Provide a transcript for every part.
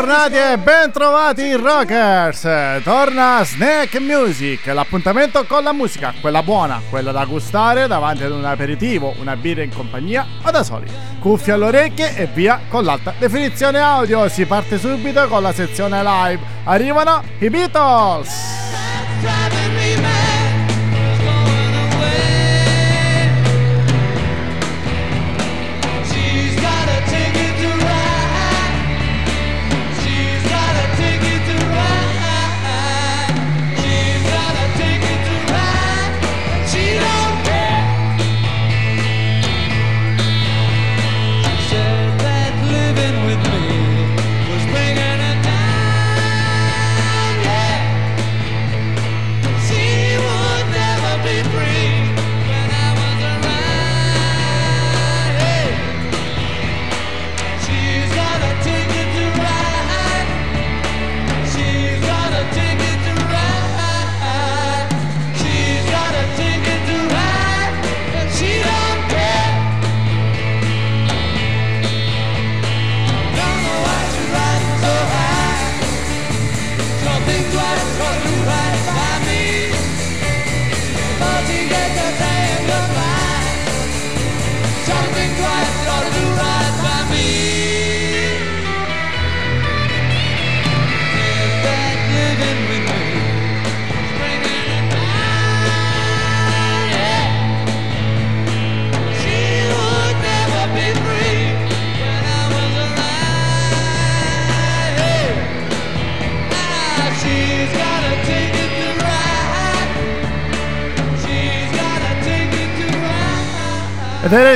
Bentornati e bentrovati rockers! Torna Snack Music, l'appuntamento con la musica, quella buona, quella da gustare davanti ad un aperitivo, una birra in compagnia o da soli. Cuffie alle orecchie e via con l'alta definizione audio. Si parte subito con la sezione live. Arrivano i Beatles!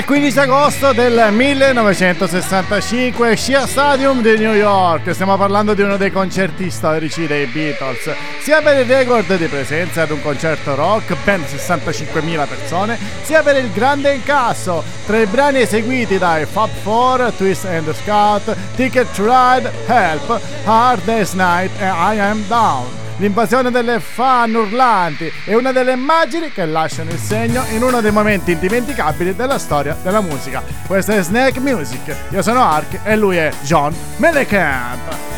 Il 15 agosto del 1965, Shea Stadium di New York. Stiamo parlando di uno dei concerti storici dei Beatles. Sia per il record di presenza ad un concerto rock, ben 65.000 persone, sia per il grande incasso tra i brani eseguiti dai Fab Four, Twist and Scout, Ticket to Ride, Help, Hard Day's Night e I Am Down. L'invasione delle fan urlanti è una delle immagini che lasciano il segno in uno dei momenti indimenticabili della storia della musica. Questa è Snake Music, io sono Ark e lui è John Mellencamp.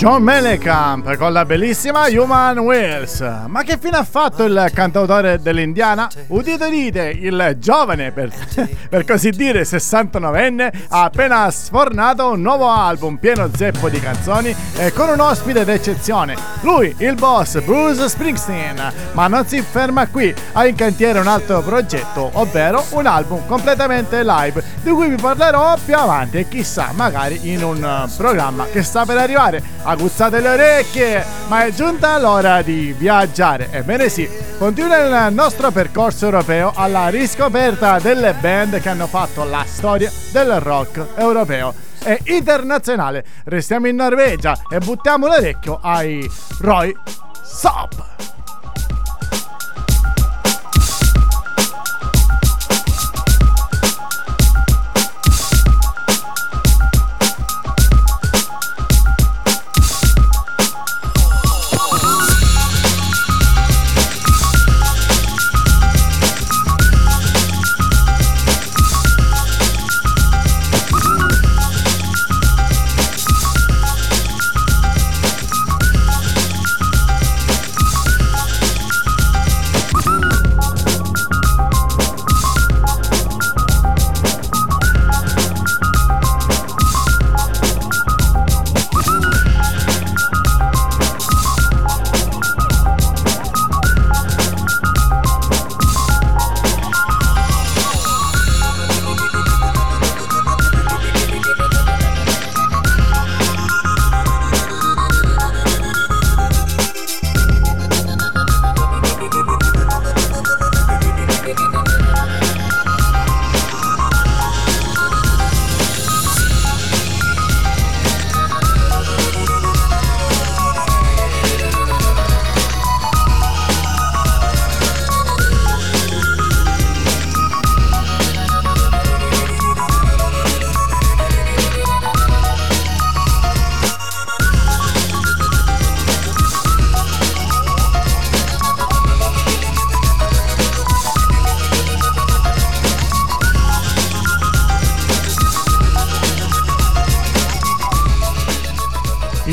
John Mellencamp con la bellissima Human Wheels. Ma che fine ha fatto il cantautore dell'Indiana? Udite udite, il giovane, per, per così dire 69enne, ha appena sfornato un nuovo album pieno zeppo di canzoni e con un ospite d'eccezione. Lui, il boss Bruce Springsteen. Ma non si ferma qui, ha in cantiere un altro progetto, ovvero un album completamente live, di cui vi parlerò più avanti e chissà, magari in un programma che sta per arrivare aguzzate le orecchie, ma è giunta l'ora di viaggiare. Ebbene sì, continua il nostro percorso europeo alla riscoperta delle band che hanno fatto la storia del rock europeo e internazionale. Restiamo in Norvegia e buttiamo l'orecchio ai Roy Sop.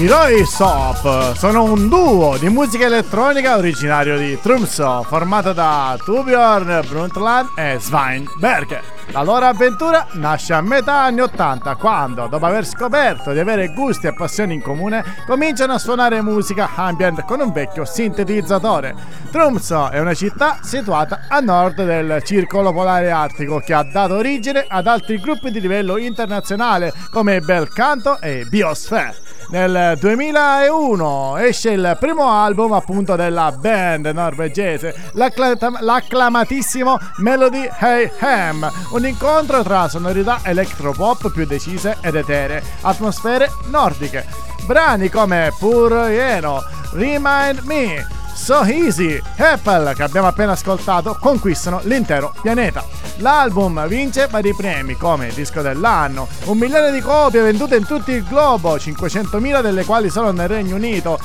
Roy Sop sono un duo di musica elettronica originario di Tromsø, formato da Torbjörn Brundtland e Svein Berger. La loro avventura nasce a metà anni 80 quando, dopo aver scoperto di avere gusti e passioni in comune, cominciano a suonare musica ambient con un vecchio sintetizzatore. Tromsø è una città situata a nord del circolo polare artico che ha dato origine ad altri gruppi di livello internazionale come Belcanto e Biosphere. Nel 2001 esce il primo album appunto della band norvegese, l'acclamatissimo Melody Hey Ham, un incontro tra sonorità electropop più decise ed eteree, atmosfere nordiche. Brani come Pur Ieno, Remind Me, So Easy, Apple che abbiamo appena ascoltato conquistano l'intero pianeta. L'album vince vari premi come disco dell'anno, un milione di copie vendute in tutto il globo, 500.000 delle quali solo nel Regno Unito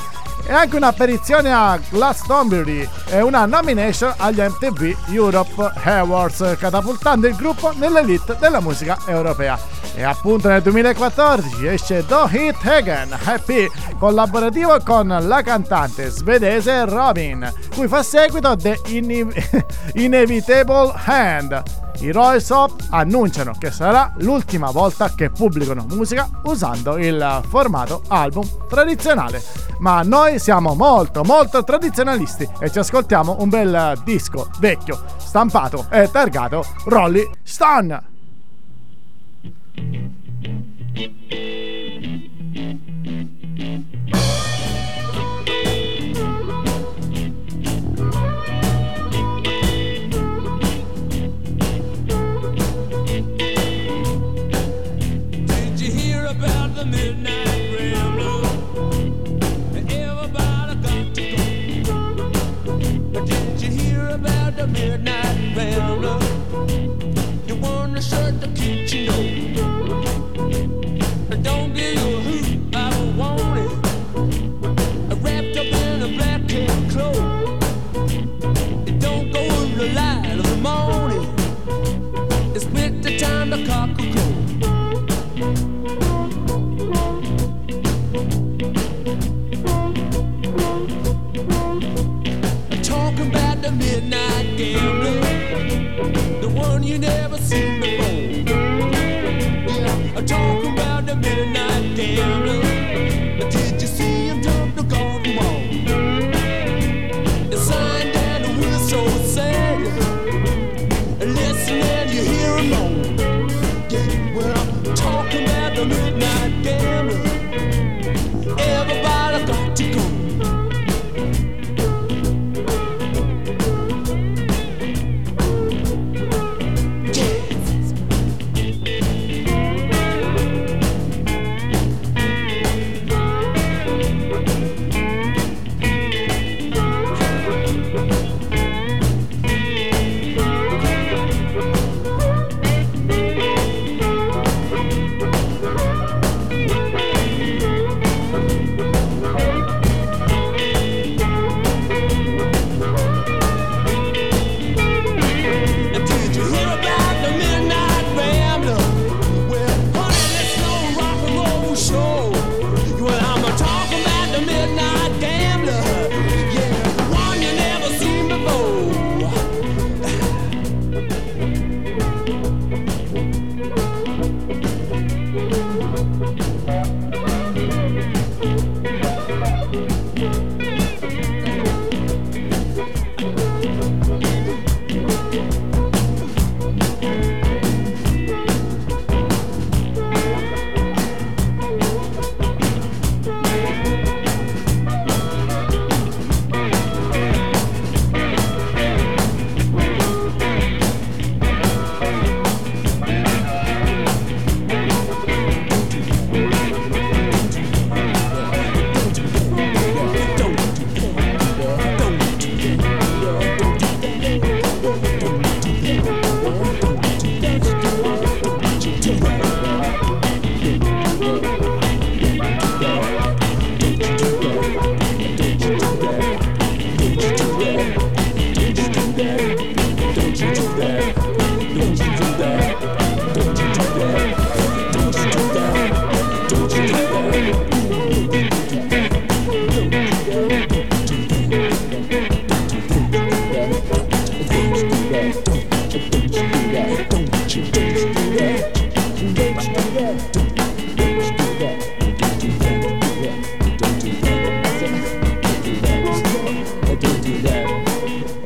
e anche un'apparizione a Glastonbury e una nomination agli MTV Europe Awards, catapultando il gruppo nell'elite della musica europea. E appunto nel 2014 esce Do Hit Hagen, Happy, collaborativo con la cantante svedese Robin, cui fa seguito The Inevitable Hand. I Royce Hop annunciano che sarà l'ultima volta che pubblicano musica usando il formato album tradizionale. Ma noi siamo molto molto tradizionalisti e ci ascoltiamo un bel disco vecchio, stampato e targato Rolly Stone. Midnight rambler. You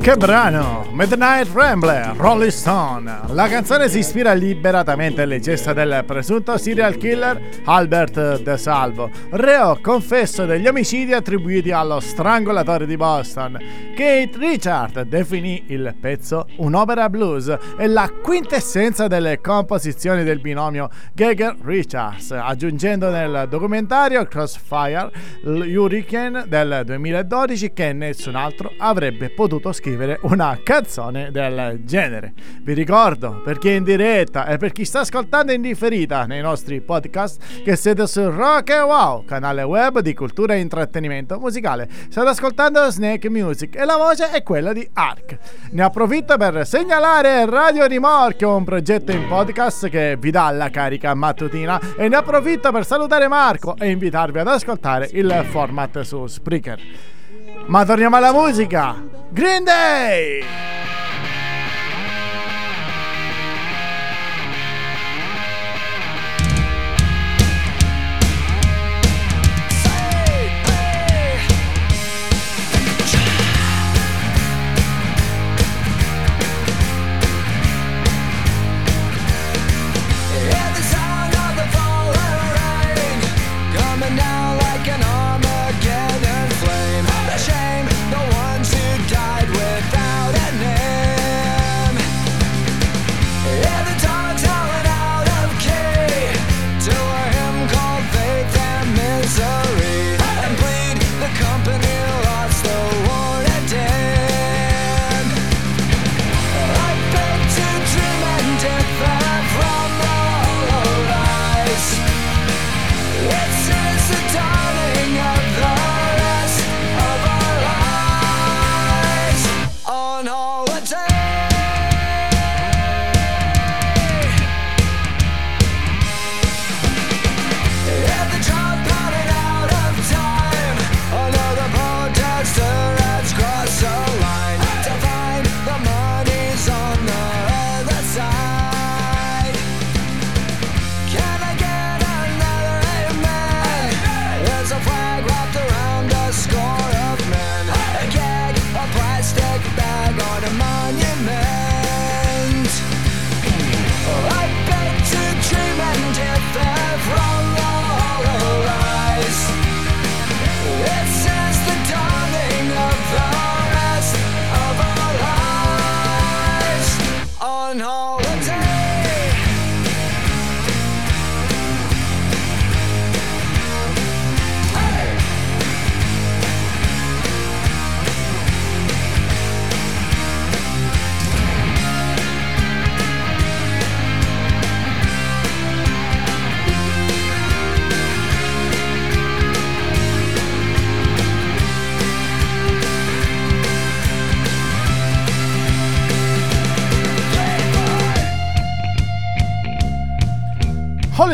Che brano! Midnight Rambler, Rolling Stone. La canzone si ispira liberatamente alle gesta del presunto serial killer Albert De Salvo, reo confesso degli omicidi attribuiti allo strangolatore di Boston. Kate Richard definì il pezzo un'opera blues e la quintessenza delle composizioni del binomio Geiger-Richards, aggiungendo nel documentario Crossfire Hurricane del 2012 che nessun altro avrebbe potuto scrivere una canzone del genere. Vi ricordo, per chi è in diretta e per chi sta ascoltando in differita nei nostri podcast, che siete su Rock e Wow, canale web di cultura e intrattenimento musicale. State ascoltando Snake Music e la voce è quella di Ark. Ne approfitto per segnalare Radio Rimorchio, un progetto in podcast che vi dà la carica mattutina e ne approfitto per salutare Marco e invitarvi ad ascoltare il format su Spreaker. Ma torniamo alla musica! Green Day!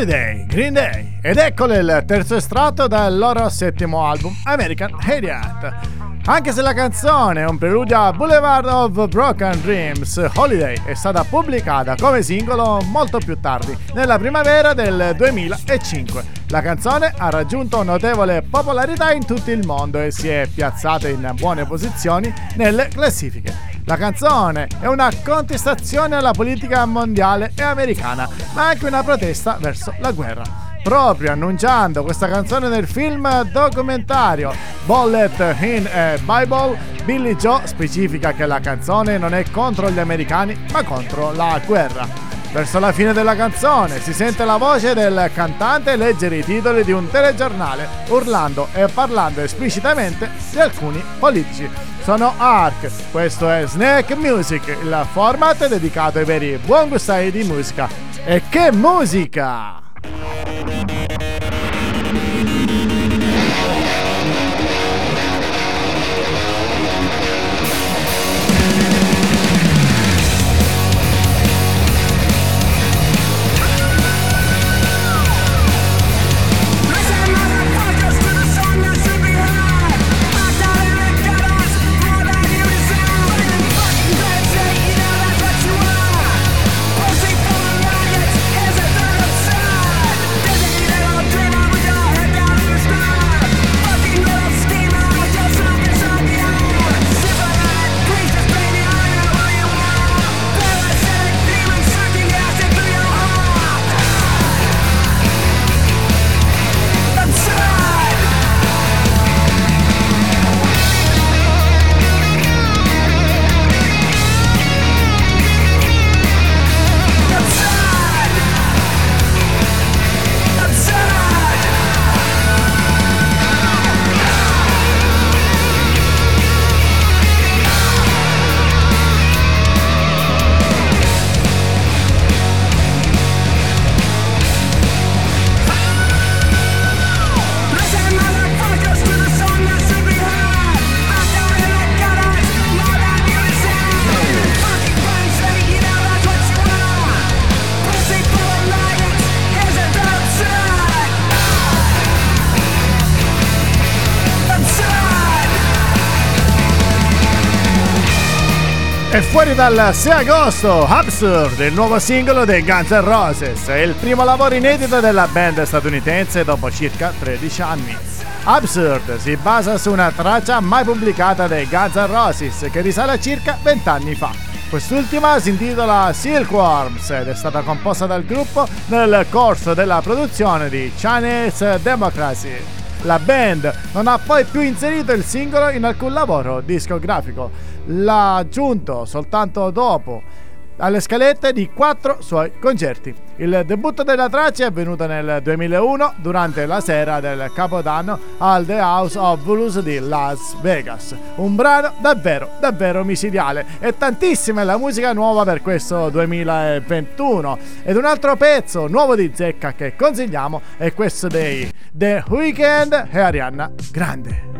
Holiday, Green Day. Ed eccolo il terzo estratto dal loro settimo album, American Idiot. Anche se la canzone è un preludio a Boulevard of Broken Dreams, Holiday è stata pubblicata come singolo molto più tardi, nella primavera del 2005. La canzone ha raggiunto notevole popolarità in tutto il mondo e si è piazzata in buone posizioni nelle classifiche. La canzone è una contestazione alla politica mondiale e americana, ma anche una protesta verso la guerra. Proprio annunciando questa canzone nel film documentario Bullet in a Bible, Billy Joe specifica che la canzone non è contro gli americani, ma contro la guerra. Verso la fine della canzone si sente la voce del cantante leggere i titoli di un telegiornale, urlando e parlando esplicitamente di alcuni politici. Sono Ark, questo è Snake Music, il format dedicato ai veri buon gustai di musica. E che musica! È fuori dal 6 agosto Absurd, il nuovo singolo dei Guns N' Roses, è il primo lavoro inedito della band statunitense dopo circa 13 anni. Absurd si basa su una traccia mai pubblicata dei Guns N' Roses che risale a circa 20 anni fa. Quest'ultima si intitola Silkworms ed è stata composta dal gruppo nel corso della produzione di Chinese Democracy. La band non ha poi più inserito il singolo in alcun lavoro discografico. L'ha aggiunto soltanto dopo alle scalette di quattro suoi concerti. Il debutto della traccia è avvenuto nel 2001 durante la sera del Capodanno al The House of Blues di Las Vegas. Un brano davvero, davvero micidiale e tantissima è la musica nuova per questo 2021. Ed un altro pezzo nuovo di zecca che consigliamo è questo dei The Weeknd e Arianna Grande.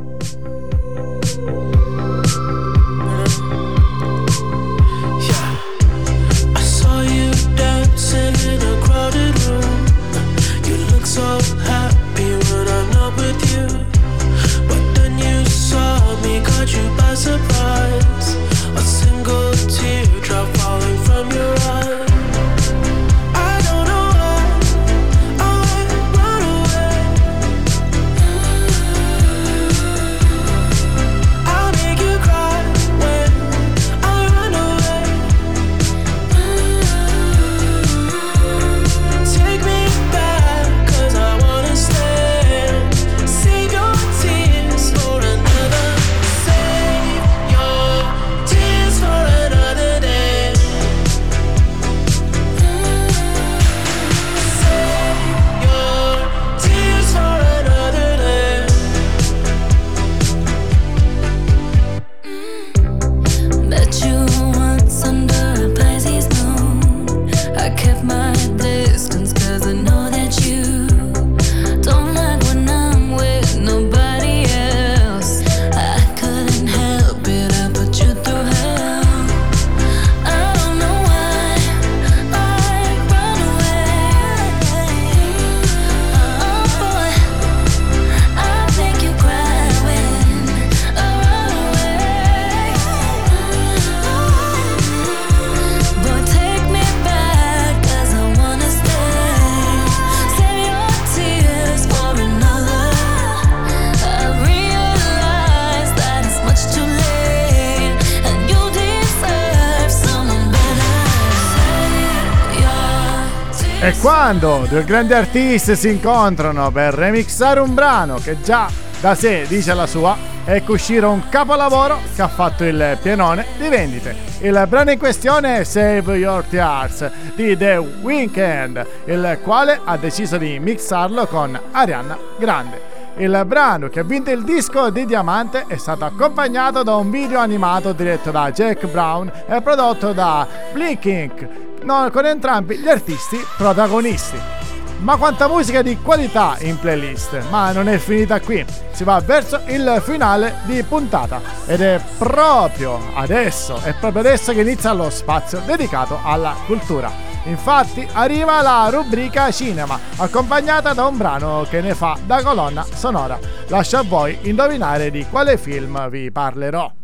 So quando due grandi artisti si incontrano per remixare un brano che già da sé dice la sua, ecco uscire un capolavoro che ha fatto il pienone di vendite. Il brano in questione è Save Your Tears di The Weeknd, il quale ha deciso di mixarlo con Arianna Grande. Il brano che ha vinto il disco di diamante è stato accompagnato da un video animato diretto da Jack Brown e prodotto da Blinking no, con entrambi gli artisti protagonisti. Ma quanta musica di qualità in playlist! Ma non è finita qui, si va verso il finale di puntata ed è proprio adesso, è proprio adesso che inizia lo spazio dedicato alla cultura. Infatti arriva la rubrica cinema, accompagnata da un brano che ne fa da colonna sonora. Lascio a voi indovinare di quale film vi parlerò.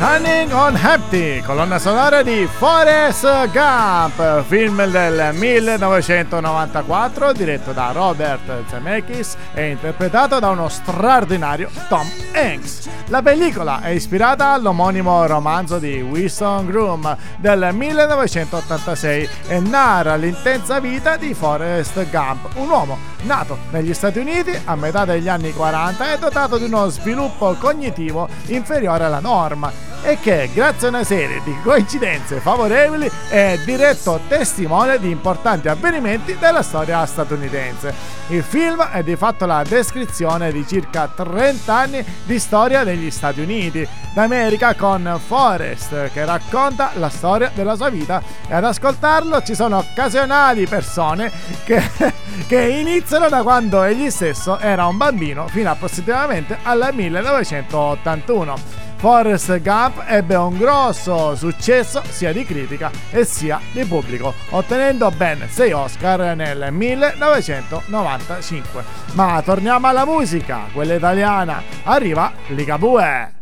On Empty, colonna sonora di Forrest Gump, film del 1994 diretto da Robert Zemeckis e interpretato da uno straordinario Tom Hanks. La pellicola è ispirata all'omonimo romanzo di Winston Groom del 1986 e narra l'intensa vita di Forrest Gump, un uomo nato negli Stati Uniti a metà degli anni 40 e dotato di uno sviluppo cognitivo inferiore alla norma e che, grazie a una serie di coincidenze favorevoli, è diretto testimone di importanti avvenimenti della storia statunitense. Il film è di fatto la descrizione di circa 30 anni di storia degli Stati Uniti d'America con Forrest che racconta la storia della sua vita e ad ascoltarlo ci sono occasionali persone che, che iniziano da quando egli stesso era un bambino fino approssimativamente al 1981. Forrest Gump ebbe un grosso successo sia di critica e sia di pubblico, ottenendo ben 6 Oscar nel 1995. Ma torniamo alla musica, quella italiana. Arriva Ligabue.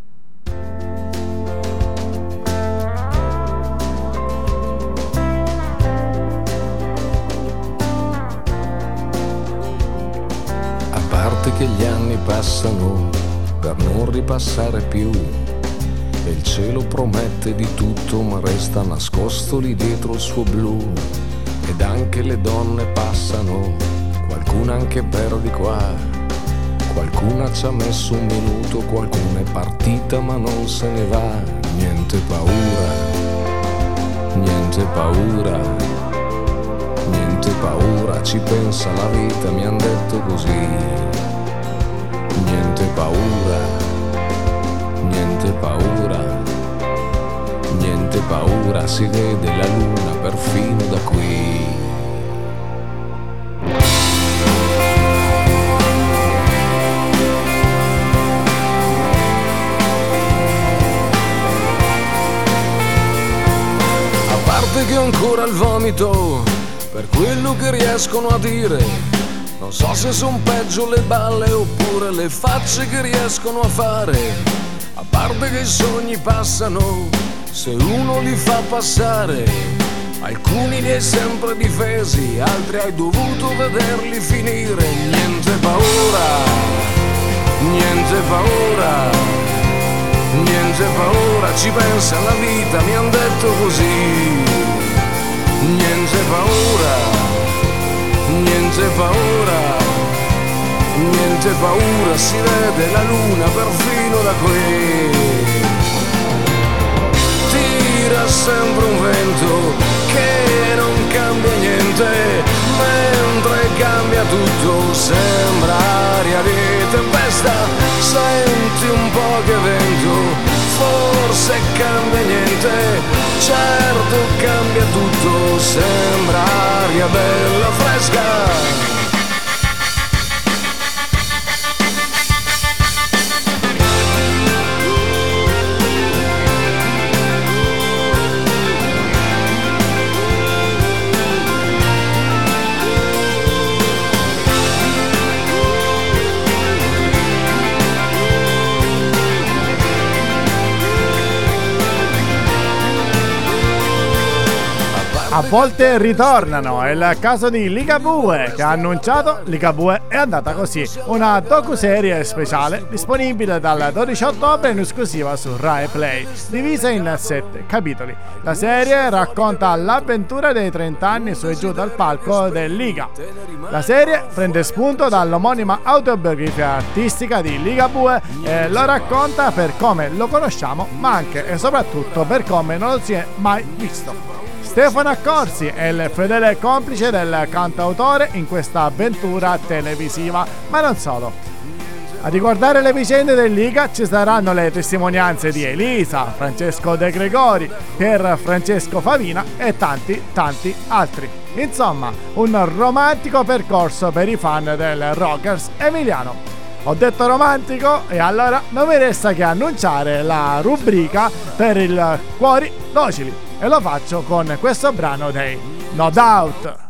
A parte che gli anni passano per non ripassare più e il cielo promette di tutto ma resta nascosto lì dietro il suo blu. Ed anche le donne passano, qualcuna anche per di qua, qualcuna ci ha messo un minuto, qualcuna è partita ma non se ne va, niente paura, niente paura, niente paura, ci pensa la vita, mi han detto così, niente paura niente paura, niente paura, si vede la luna perfino da qui. A parte che ho ancora il vomito per quello che riescono a dire. Non so se son peggio le balle oppure le facce che riescono a fare parte che i sogni passano, se uno li fa passare, alcuni li hai sempre difesi, altri hai dovuto vederli finire. Niente paura, niente paura, niente paura, ci pensa la vita, mi han detto così. Niente paura, niente paura niente paura, si vede la luna perfino da qui. Tira sempre un vento che non cambia niente, mentre cambia tutto, sembra aria di tempesta, senti un po' che vento, forse cambia niente, certo cambia tutto, sembra aria bella fresca. A volte ritornano. È il caso di Ligabue che ha annunciato Ligabue è andata così, una docu-serie speciale disponibile dal 12 ottobre in esclusiva su Rai Play, divisa in 7 capitoli. La serie racconta l'avventura dei 30 anni su e giù dal palco del Liga. La serie prende spunto dall'omonima autobiografia artistica di Ligabue e lo racconta per come lo conosciamo, ma anche e soprattutto per come non lo si è mai visto. Stefano Accorsi è il fedele complice del cantautore in questa avventura televisiva, ma non solo. A ricordare le vicende del Liga ci saranno le testimonianze di Elisa, Francesco De Gregori, Pier Francesco Favina e tanti, tanti altri. Insomma, un romantico percorso per i fan del Rockers Emiliano. Ho detto romantico e allora non mi resta che annunciare la rubrica per il Cuori Docili e lo faccio con questo brano dei No Doubt.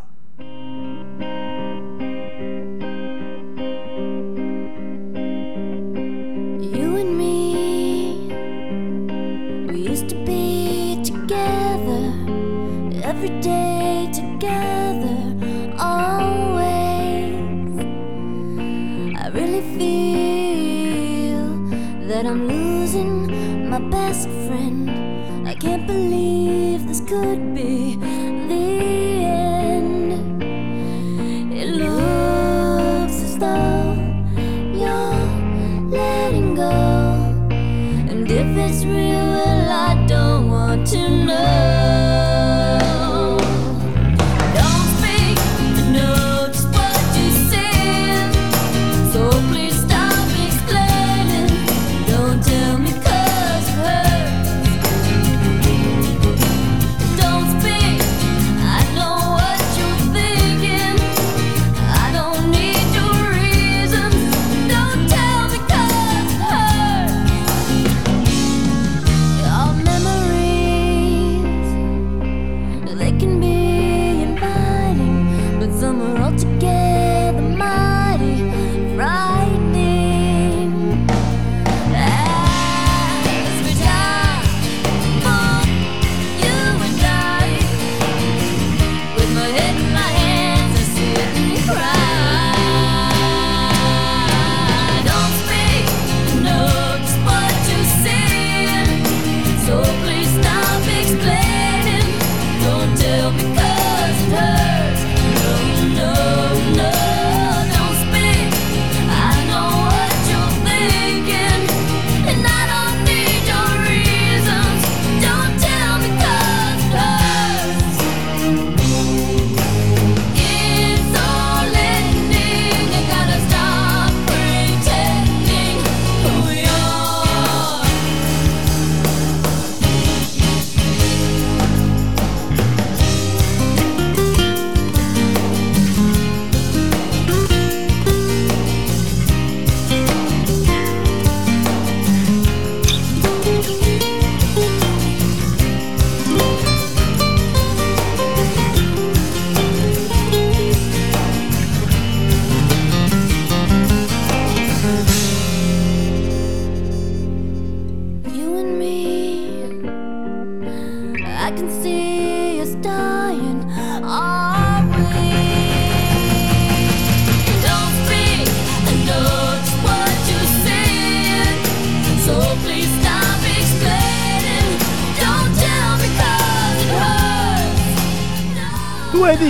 Could be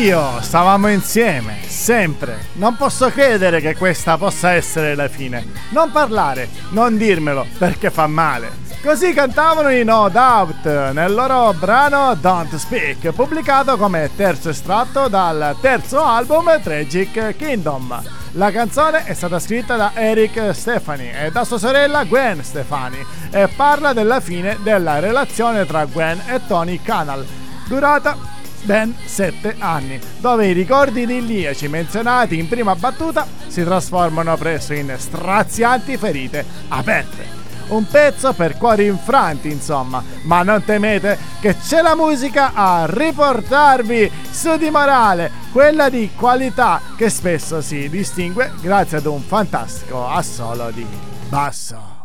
io stavamo insieme, sempre. Non posso credere che questa possa essere la fine. Non parlare, non dirmelo, perché fa male. Così cantavano i No Doubt nel loro brano Don't Speak, pubblicato come terzo estratto dal terzo album Tragic Kingdom. La canzone è stata scritta da Eric Stefani e da sua sorella Gwen Stefani e parla della fine della relazione tra Gwen e Tony Canal, durata ben 7 anni, dove i ricordi idilliaci menzionati in prima battuta si trasformano presto in strazianti ferite aperte. Un pezzo per cuori infranti, insomma, ma non temete che c'è la musica a riportarvi su di morale, quella di qualità che spesso si distingue grazie ad un fantastico assolo di basso.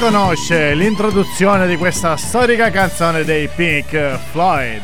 Conosce l'introduzione di questa storica canzone dei Pink Floyd?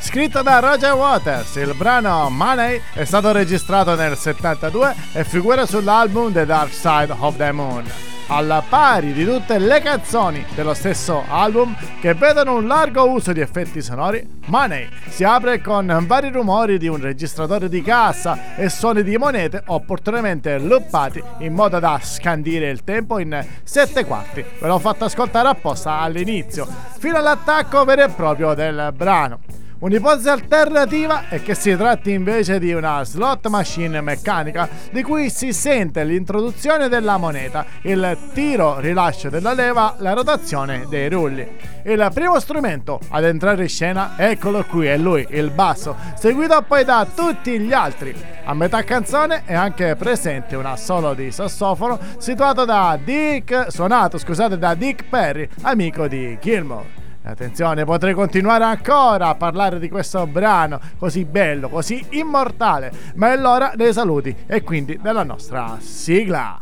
Scritto da Roger Waters, il brano Money è stato registrato nel 72 e figura sull'album The Dark Side of the Moon alla pari di tutte le canzoni dello stesso album che vedono un largo uso di effetti sonori, Money si apre con vari rumori di un registratore di cassa e suoni di monete opportunamente loopati in modo da scandire il tempo in 7 quarti. Ve l'ho fatto ascoltare apposta all'inizio, fino all'attacco vero e proprio del brano. Un'ipotesi alternativa è che si tratti invece di una slot machine meccanica di cui si sente l'introduzione della moneta, il tiro rilascio della leva, la rotazione dei rulli. Il primo strumento ad entrare in scena, eccolo qui, è lui, il basso, seguito poi da tutti gli altri. A metà canzone è anche presente un assolo di sassofono situato da Dick, suonato scusate da Dick Perry, amico di Gilmore. Attenzione, potrei continuare ancora a parlare di questo brano così bello, così immortale, ma è l'ora dei saluti e quindi della nostra sigla.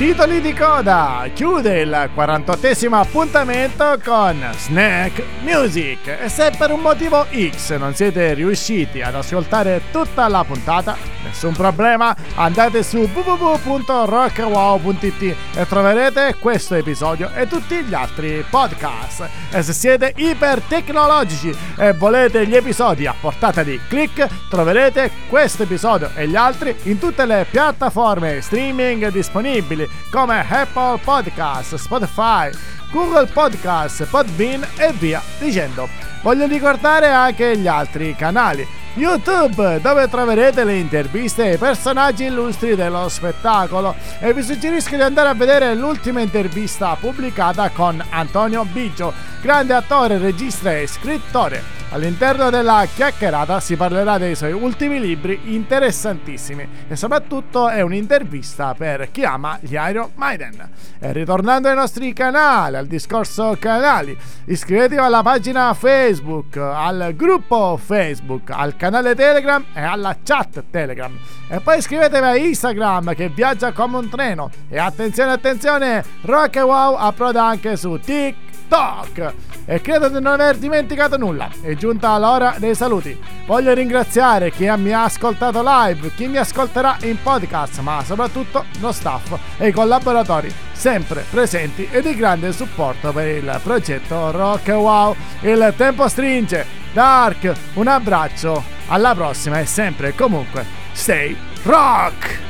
Titoli di coda. Chiude il 48 appuntamento con Snack Music. E se per un motivo X non siete riusciti ad ascoltare tutta la puntata nessun problema andate su www.rockwow.it e troverete questo episodio e tutti gli altri podcast e se siete ipertecnologici e volete gli episodi a portata di click troverete questo episodio e gli altri in tutte le piattaforme streaming disponibili come Apple Podcast, Spotify, Google Podcast, Podbean e via dicendo. Voglio ricordare anche gli altri canali. YouTube, dove troverete le interviste ai personaggi illustri dello spettacolo e vi suggerisco di andare a vedere l'ultima intervista pubblicata con Antonio Biggio, grande attore, regista e scrittore. All'interno della chiacchierata si parlerà dei suoi ultimi libri interessantissimi e soprattutto è un'intervista per chi ama gli Iron Maiden. E ritornando ai nostri canali, al discorso canali, iscrivetevi alla pagina Facebook, al gruppo Facebook, al canale Telegram e alla chat Telegram. E poi iscrivetevi a Instagram che viaggia come un treno. E attenzione, attenzione, Rock e Wow approda anche su TikTok. E credo di non aver dimenticato nulla. È giunta l'ora dei saluti. Voglio ringraziare chi mi ha ascoltato live, chi mi ascolterà in podcast, ma soprattutto lo staff e i collaboratori sempre presenti e di grande supporto per il progetto Rock Wow. Il tempo stringe. Dark, un abbraccio. Alla prossima e sempre e comunque stay rock!